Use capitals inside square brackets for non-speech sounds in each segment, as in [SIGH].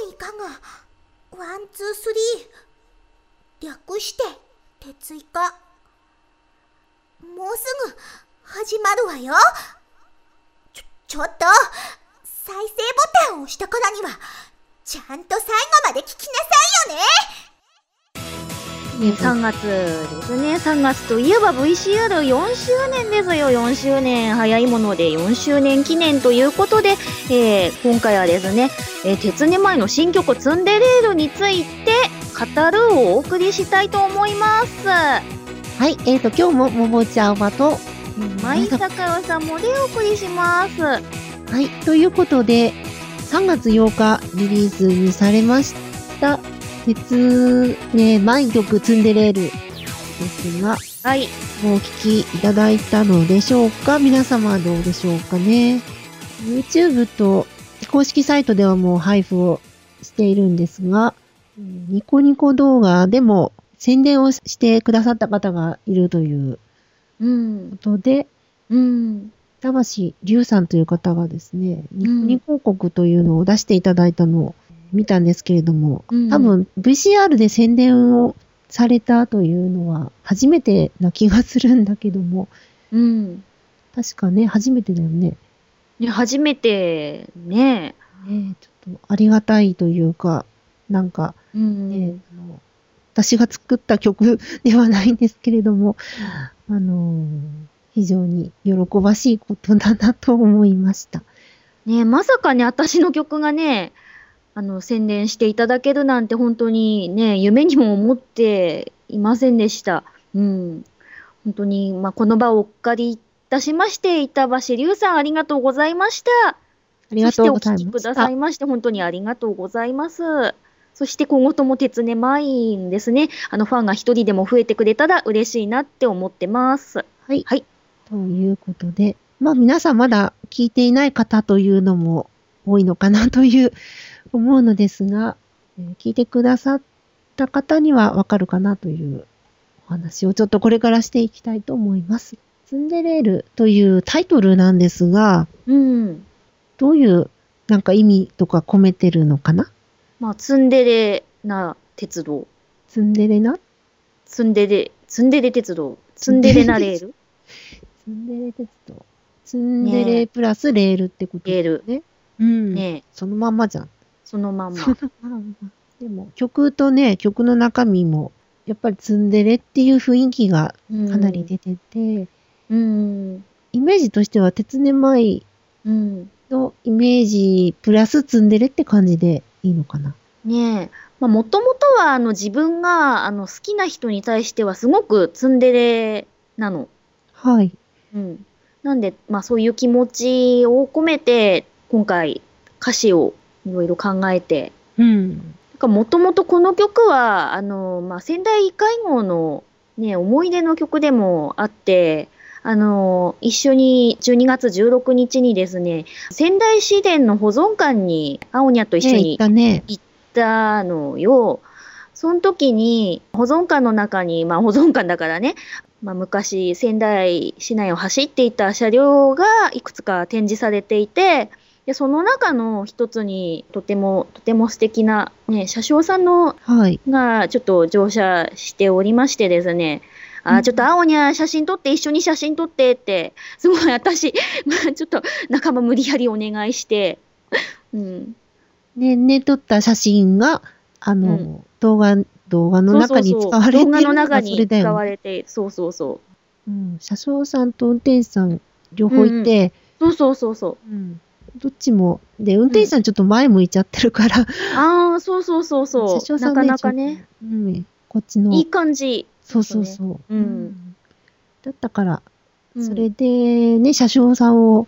ボンいかがワンツースリー。略して鉄イカ。もうすぐ始まるわよ。ちょちょっと。再生ボタンを押したからにはちゃんと最後まで聞きなさいよね。ね、3月ですね。3月といえば VCR4 周年ですよ。4周年早いもので4周年記念ということで、えー、今回はですね、えー、鉄根前の新曲ツンデレールについて語るをお送りしたいと思います。はい、えーと、今日もももちゃんはと、舞坂代さんもでお送りします。はい、ということで、3月8日リリースにされました、鉄ね、毎曲ツンデレールですが、はい。もうお聴きいただいたのでしょうか？皆様はどうでしょうかね ?YouTube と公式サイトではもう配布をしているんですが、ニコニコ動画でも宣伝をしてくださった方がいるということで、うん。田橋龍さんという方がですね、ニコニコ広告というのを出していただいたのを見たんですけれども、うん、多分 VCR で宣伝をされたというのは初めてな気がするんだけども、うん。確かね、初めてだよね。ね、初めてね。ねちょっとありがたいというか、なんか、ね、うん、私が作った曲ではないんですけれども、あの非常に喜ばしいことだなと思いました。ねまさかね、私の曲がね、あの、宣伝していただけるなんて本当にね、夢にも思っていませんでした。うん。本当に、まあ、この場をお借りいたしまして、板橋龍さんありがとうございました。ありがとうございました。そしてお聞きくださいまして、本当にありがとうございます。そして今後とも鉄根マインですね。あのファンが一人でも増えてくれたら嬉しいなって思ってます。はい。はい。ということで、まあ皆さんまだ聞いていない方というのも多いのかなという思うのですが、えー、聞いてくださった方にはわかるかなというお話をちょっとこれからしていきたいと思います。ツンデレールというタイトルなんですが、うん、どういうなんか意味とか込めてるのかな？まあ、ツンデレな鉄道。ツンデレな？ツンデレ、ツンデレ鉄道。ツンデレなレール？[LAUGHS] ツンデレ鉄道。ツンデレプラスレールってこと、ね、レール。ね。うん。ねそのまんまじゃん。そのまんま。でも、曲とね、曲の中身も、やっぱりツンデレっていう雰囲気がかなり出てて、うん、イメージとしては、鉄根舞のイメージプラスツンデレって感じでいいのかな。ねえ。まあ、もともとは、あの、自分が、あの、好きな人に対しては、すごくツンデレなの。はい。うん。なんで、まあ、そういう気持ちを込めて、今回、歌詞をいろいろ考えて。うん。もともとこの曲は、あの、まあ、仙台会合のね、思い出の曲でもあって、あの、一緒に12月16日にですね、仙台市電の保存館に、青にゃと一緒に行ったのよ。その時に、保存館の中に、まあ保存館だからね、まあ、昔仙台市内を走っていた車両がいくつか展示されていて、で、その中の一つに、とても、とても素敵な、ね、車掌さんの、はい、が、ちょっと乗車しておりましてですね、あ、ちょっと青にゃ写真撮って、一緒に写真撮ってって、すごい私、[LAUGHS] まあちょっと仲間無理やりお願いして、うん。ね、ね、撮った写真が、あの、うん、動画、動画の中に使われてる動画の中に使われて、そうそうそう。うん、車掌さんと運転手さん、両方いて、うん、そうそうそうそう。うんどっちも。で、運転手さんちょっと前向いちゃってるから。ああ、そうそうそうそう。車掌さん、ね、なかなかね。うん。こっちの。いい感じ。そうそうそう。うん。だったから、それでね、車掌さんを、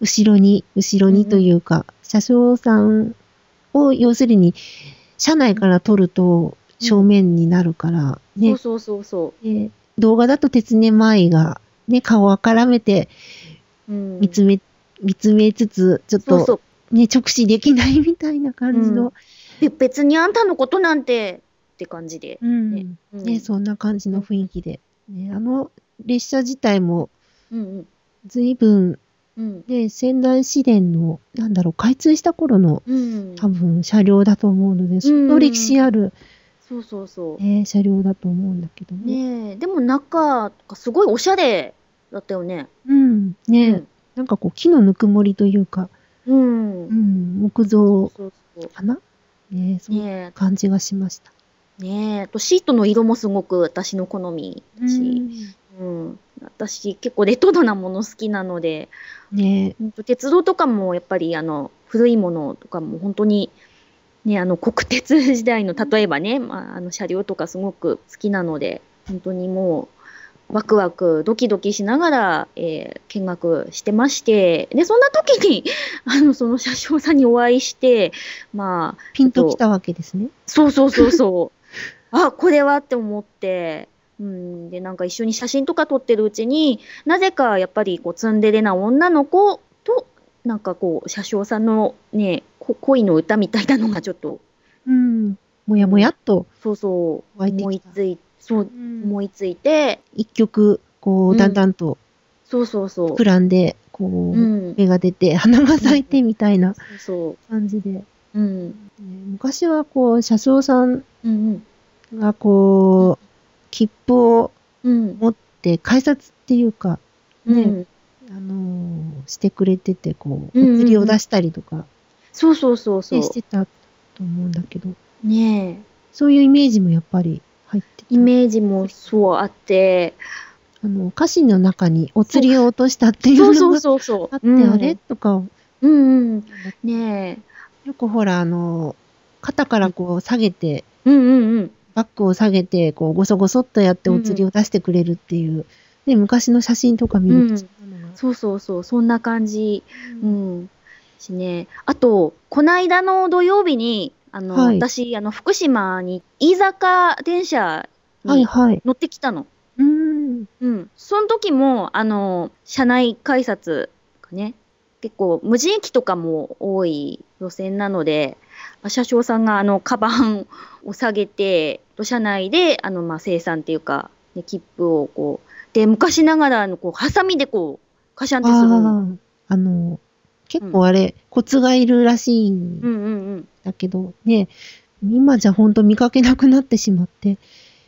後ろに、後ろにというか、車掌さんを、要するに、車内から撮ると正面になるからね。そうそうそうそう。動画だと鉄根舞がね、顔を絡めて、見つめ見つめつつ、ちょっと、そうそうね、直視できないみたいな感じの。うん、別にあんたのことなんて、って感じで。うん、ね、うん、ね、そんな感じの雰囲気で。ね、あの列車自体も、随分、うん。で、仙台市電の、なんだろう、開通した頃のうん。多分車両だと思うので、相当歴史ある、そうそうそう。ね車両だと思うんだけども。ねえ、でも中とかすごいおしゃれだったよね。うん。ね、うんなんかこう、木のぬくもりというか、うん。うん、木造そうそうかな？ねそういうね感じがしました。え、ねえ、あとシートの色もすごく私の好みだし、うん。私結構レトロなもの好きなので、ね鉄道とかもやっぱりあの古いものとかも本当にねあの国鉄時代の例えばね、まあ、あの車両とかすごく好きなので本当にもうワクワクドキドキしながら、えー見学してましてでそんな時に [LAUGHS] あのその車掌さんにお会いしてまあピンときたわけですね。そうそうそうそう。あ、これはって思って、うん、で、なんか一緒に写真とか撮ってるうちに、なぜかやっぱりこうツンデレな女の子と、なんかこう、車掌さんのね、こ恋の歌みたいなのがちょっと、うん。もやもやっと、そうそう、思いついそう、思いついて、一曲、こう、うんだんだんとそうそうそう。膨らんで、こう、うん。芽が出て、花が咲いてみたいなそ感じで。ねう。うん。昔はこう、車掌さんうんがこう、切符を。持って改札っていうか、ねうん。あのーしてくれてて、こう、お釣りを出したりとか、そうそうそうそうね。してたと思うんだけど、ねえ。そういうイメージもやっぱりイメージもそうあって、あの、歌詞の中にお釣りを落としたっていうそうそうのが。あって、うんあれとか、うんうん。ねよくほら、あの、肩からこう下げて、え。うんうんうん。バッグを下げて、こう、ごそごそっとやってお釣りを出してくれるっていう、ね、昔の写真とか見ると、うんそうそうそう。そんな感じ。うん。しね。あと、こないだの土曜日に、あの、はい私、あの、福島に飯坂電車にはいはい。乗ってきたの。うーん。うん。その時も、あの、車内改札がね、結構無人駅とかも多い路線なので、まあ車掌さんがあの、カバンを下げて、車内で、あの、まあ、生産っていうか、ね、切符をこう、で、昔ながらの、こう、ハサミでこう、カシャンってするの。あの、結構あれ、コツがいるらしいんうんうんうん。だけど、ね、今じゃほんと見かけなくなってしまって。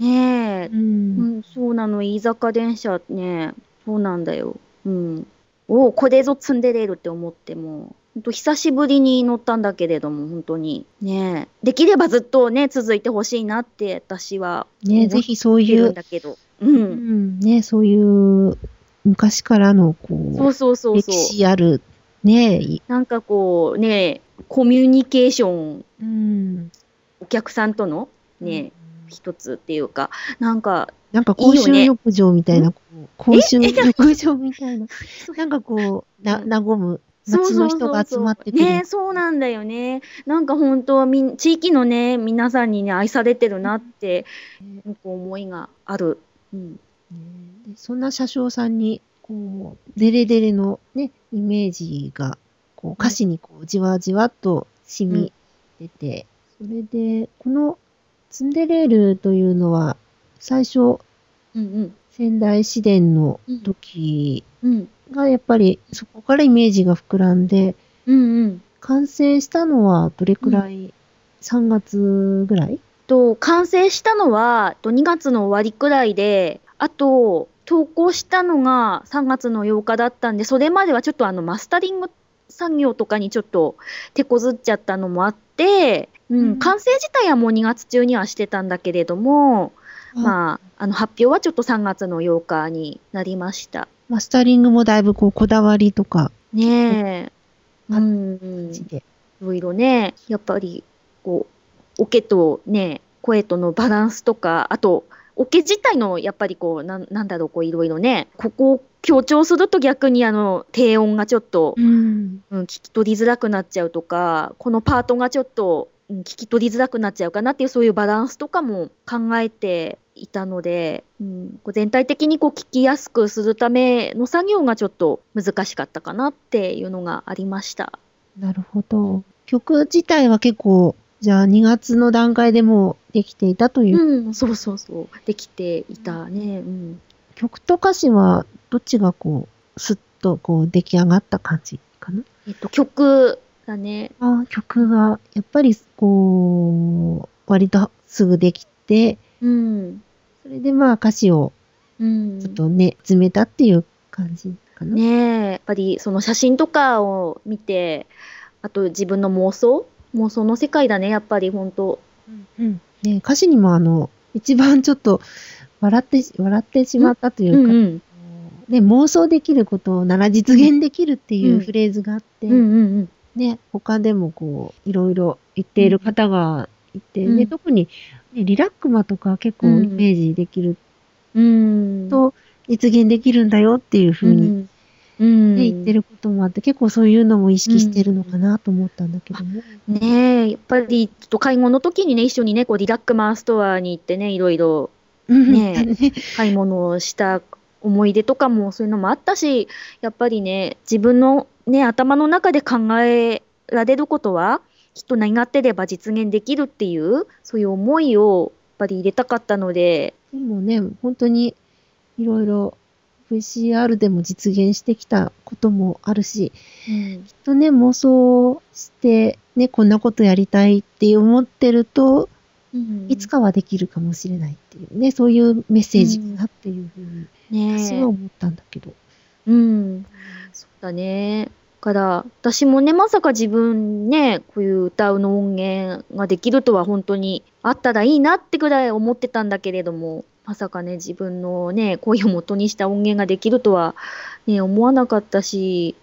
ねえう、。うんん、そうなの、飯坂電車ね、そうなんだよ。うん。おお、これぞツンデレるって思っても、ほんと久しぶりに乗ったんだけれども、本当に。ねえ、できればずっとね、続いてほしいなって、私はね、ぜひそういう、だけど。う。うんん、ね、そういう、昔からの、こそうう、そうそうそう。歴史ある、ね、いなんかこう、ねコミュニケーション、うん。お客さんとのね、一つっていうか、なんか、なんか公衆浴場みたいな、こう公衆浴場みたいな、[LAUGHS] なんかこう、な、和む街の人が集まって。ねそうなんだよね。なんか本当はみん、地域のね、皆さんにね、愛されてるなって、なんか思いがある。うん。そんな車掌さんに、こう、デレデレのね、イメージが、こう、歌詞にこう、じわじわっと染み出て、それで、この、ツンデレールというのは、最初、うんうん。仙台市電の時うん。が、やっぱり、そこからイメージが膨らんで、うんうん。完成したのは、どれくらい、3月ぐらい？と、完成したのは、と2月の終わりくらいで、あと、投稿したのが3月の8日だったんで、それまではちょっとあの、マスタリング作業とかにちょっと手こずっちゃったのもあって、うん、うん完成自体はもう2月中にはしてたんだけれども、まあ、あの、発表はちょっと3月の8日になりました。マスタリングもだいぶこう、こだわりとか、ねえ。あうん。いろいろね、やっぱり、こう、オケとね、声とのバランスとか、あと、オケ自体の、やっぱりこう、なんなんだろう、こう、いろいろね、ここを強調すると逆に、あの、低音がちょっと、うん。うん、聞き取りづらくなっちゃうとか、このパートがちょっと、うん、聞き取りづらくなっちゃうかなっていう、そういうバランスとかも考えていたので、うん、こう全体的にこう聞きやすくするための作業がちょっと難しかったかなっていうのがありました。なるほど。曲自体は結構、じゃあ2月の段階でもうできていたという、うん、そうそうそう。できていたね。うん。曲と歌詞はどっちがこう、スッとこう出来上がった感じかな？えっと、曲だね。あ曲が、やっぱりこう、割とすぐできて、うん。それでまあ歌詞をうんちょっとね、詰めたっていう感じかな。ねえ、やっぱりその写真とかを見て、あと自分の妄想？妄想の世界だね、やっぱり本当うん。ね歌詞にもあの、一番ちょっと笑って、笑ってしまったというか、うんうん。ね、妄想できることなら実現できるっていううんフレーズがあって、うんうんうん。ね、他でもこう、いろいろ言っている方がいて、ね、うん特に、ね、リラックマとか結構イメージできるうん。と実現できるんだよっていうふうに、ねうん。言ってることもあって、結構そういうのも意識してるのかなと思ったんだけども。ねえ、やっぱりちょっと買い物の時にね、一緒にね、こうリラックマーストアに行ってね、いろいろね [LAUGHS] 買い物をした思い出とかもそういうのもあったし、やっぱりね、自分のね、頭の中で考えられることは、きっと願ってれば実現できるっていう、そういう思いをやっぱり入れたかったので、でもね、本当にいろいろ VCR でも実現してきたこともあるし、うん。きっとね、妄想して、ね、こんなことやりたいって思ってると、いつかはできるかもしれないっていうね、そういうメッセージかなっていうふうに、私は思ったんだけど。うん、そうだね。から、私もね、まさか自分ね、こういう歌うの音源ができるとは本当にあったらいいなってぐらい思ってたんだけれども、まさかね、自分のね、声を元にした音源ができるとは、ね、思わなかったし、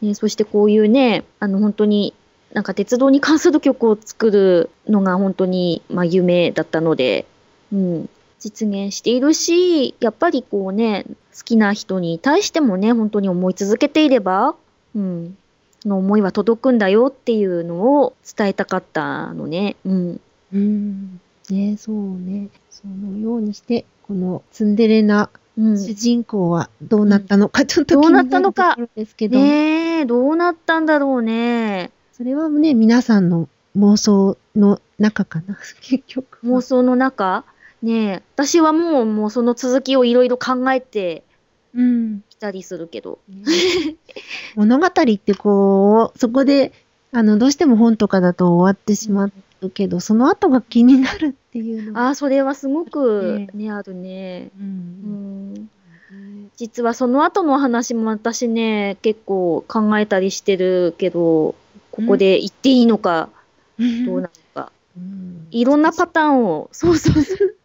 ね、そしてこういうね、あの本当になんか鉄道に関する曲を作るのが本当に、まあ、夢だったので、うん、実現しているし、やっぱりこうね、好きな人に対してもね、本当に思い続けていれば、うん、その思いは届くんだよっていうのを伝えたかったのね。うん。うん。ね、そうね。そのようにして、このツンデレなうん、主人公はどうなったのか、ちょっと気になるったのかところですけど、ねえ、どうなったんだろうね。それはね、皆さんの妄想の中かな、結局。妄想の中？ねえ、私はもう、もうその続きをいろいろ考えてうん。きたりするけど。物語ってこう、そこで、あの、どうしても本とかだと終わってしまうけど、その後が気になるっていう。ああ、それはすごくねね、あるね。う。うんん。実はその後の話も私ね、結構考えたりしてるけど、ここで言っていいのか、どうなのか。うんいろんなパターンを、そうそうそう、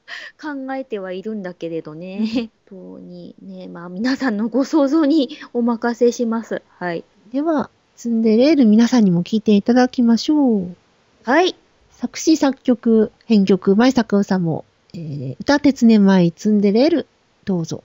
考えてはいるんだけれどね。本当にね、まあ皆さんのご想像にお任せします。はい。では、ツンデレール皆さんにも聞いていただきましょう。はい。作詞作曲、編曲、前作さんも、えー、歌鉄ね舞ツンデレール、どうぞ。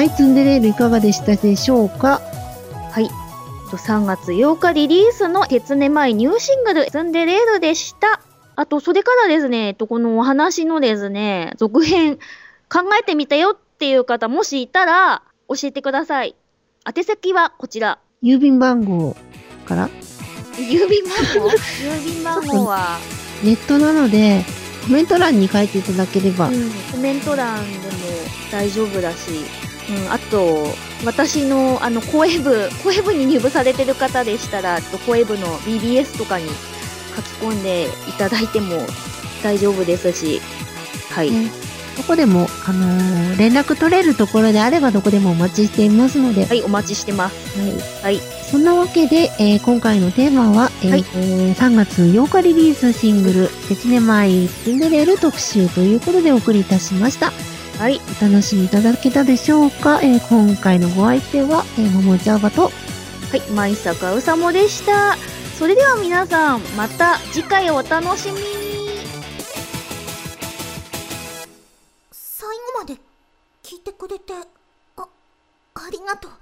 はい、ツンデレールいかがでしたでしょうか？はい。と3月8日リリースの鉄音前ニューシングル、ツンデレールでした。あと、それからですね、と、このお話のですね、続編、考えてみたよっていう方、もしいたら、教えてください。宛先はこちら。郵便番号から？郵便番号？[LAUGHS] 郵便番号は、ネットなのでコメント欄に書いていただければ、うん、コメント欄でも大丈夫だし、うん、あと、私の、あの、声部、声部に入部されてる方でしたら、声部の BBS とかに書き込んでいただいても大丈夫ですし、はい。ねどこでも、あのー連絡取れるところであればどこでもお待ちしていますので、はい、お待ちしてます。はいはい。そんなわけで、えー今回のテーマは、えーはいえー3月8日リリースシングル、切ねまいシンデレル特集ということでお送りいたしました。はい。お楽しみいただけたでしょうか、えー今回のご相手は、えー、ももちゃばと、はい、舞坂うさもでした。それでは皆さん、また次回お楽しみに。最後まで聞いてくれてあありがとう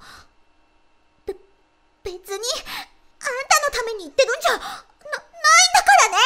べ別にあんたのために言ってるんじゃな、ないんだからね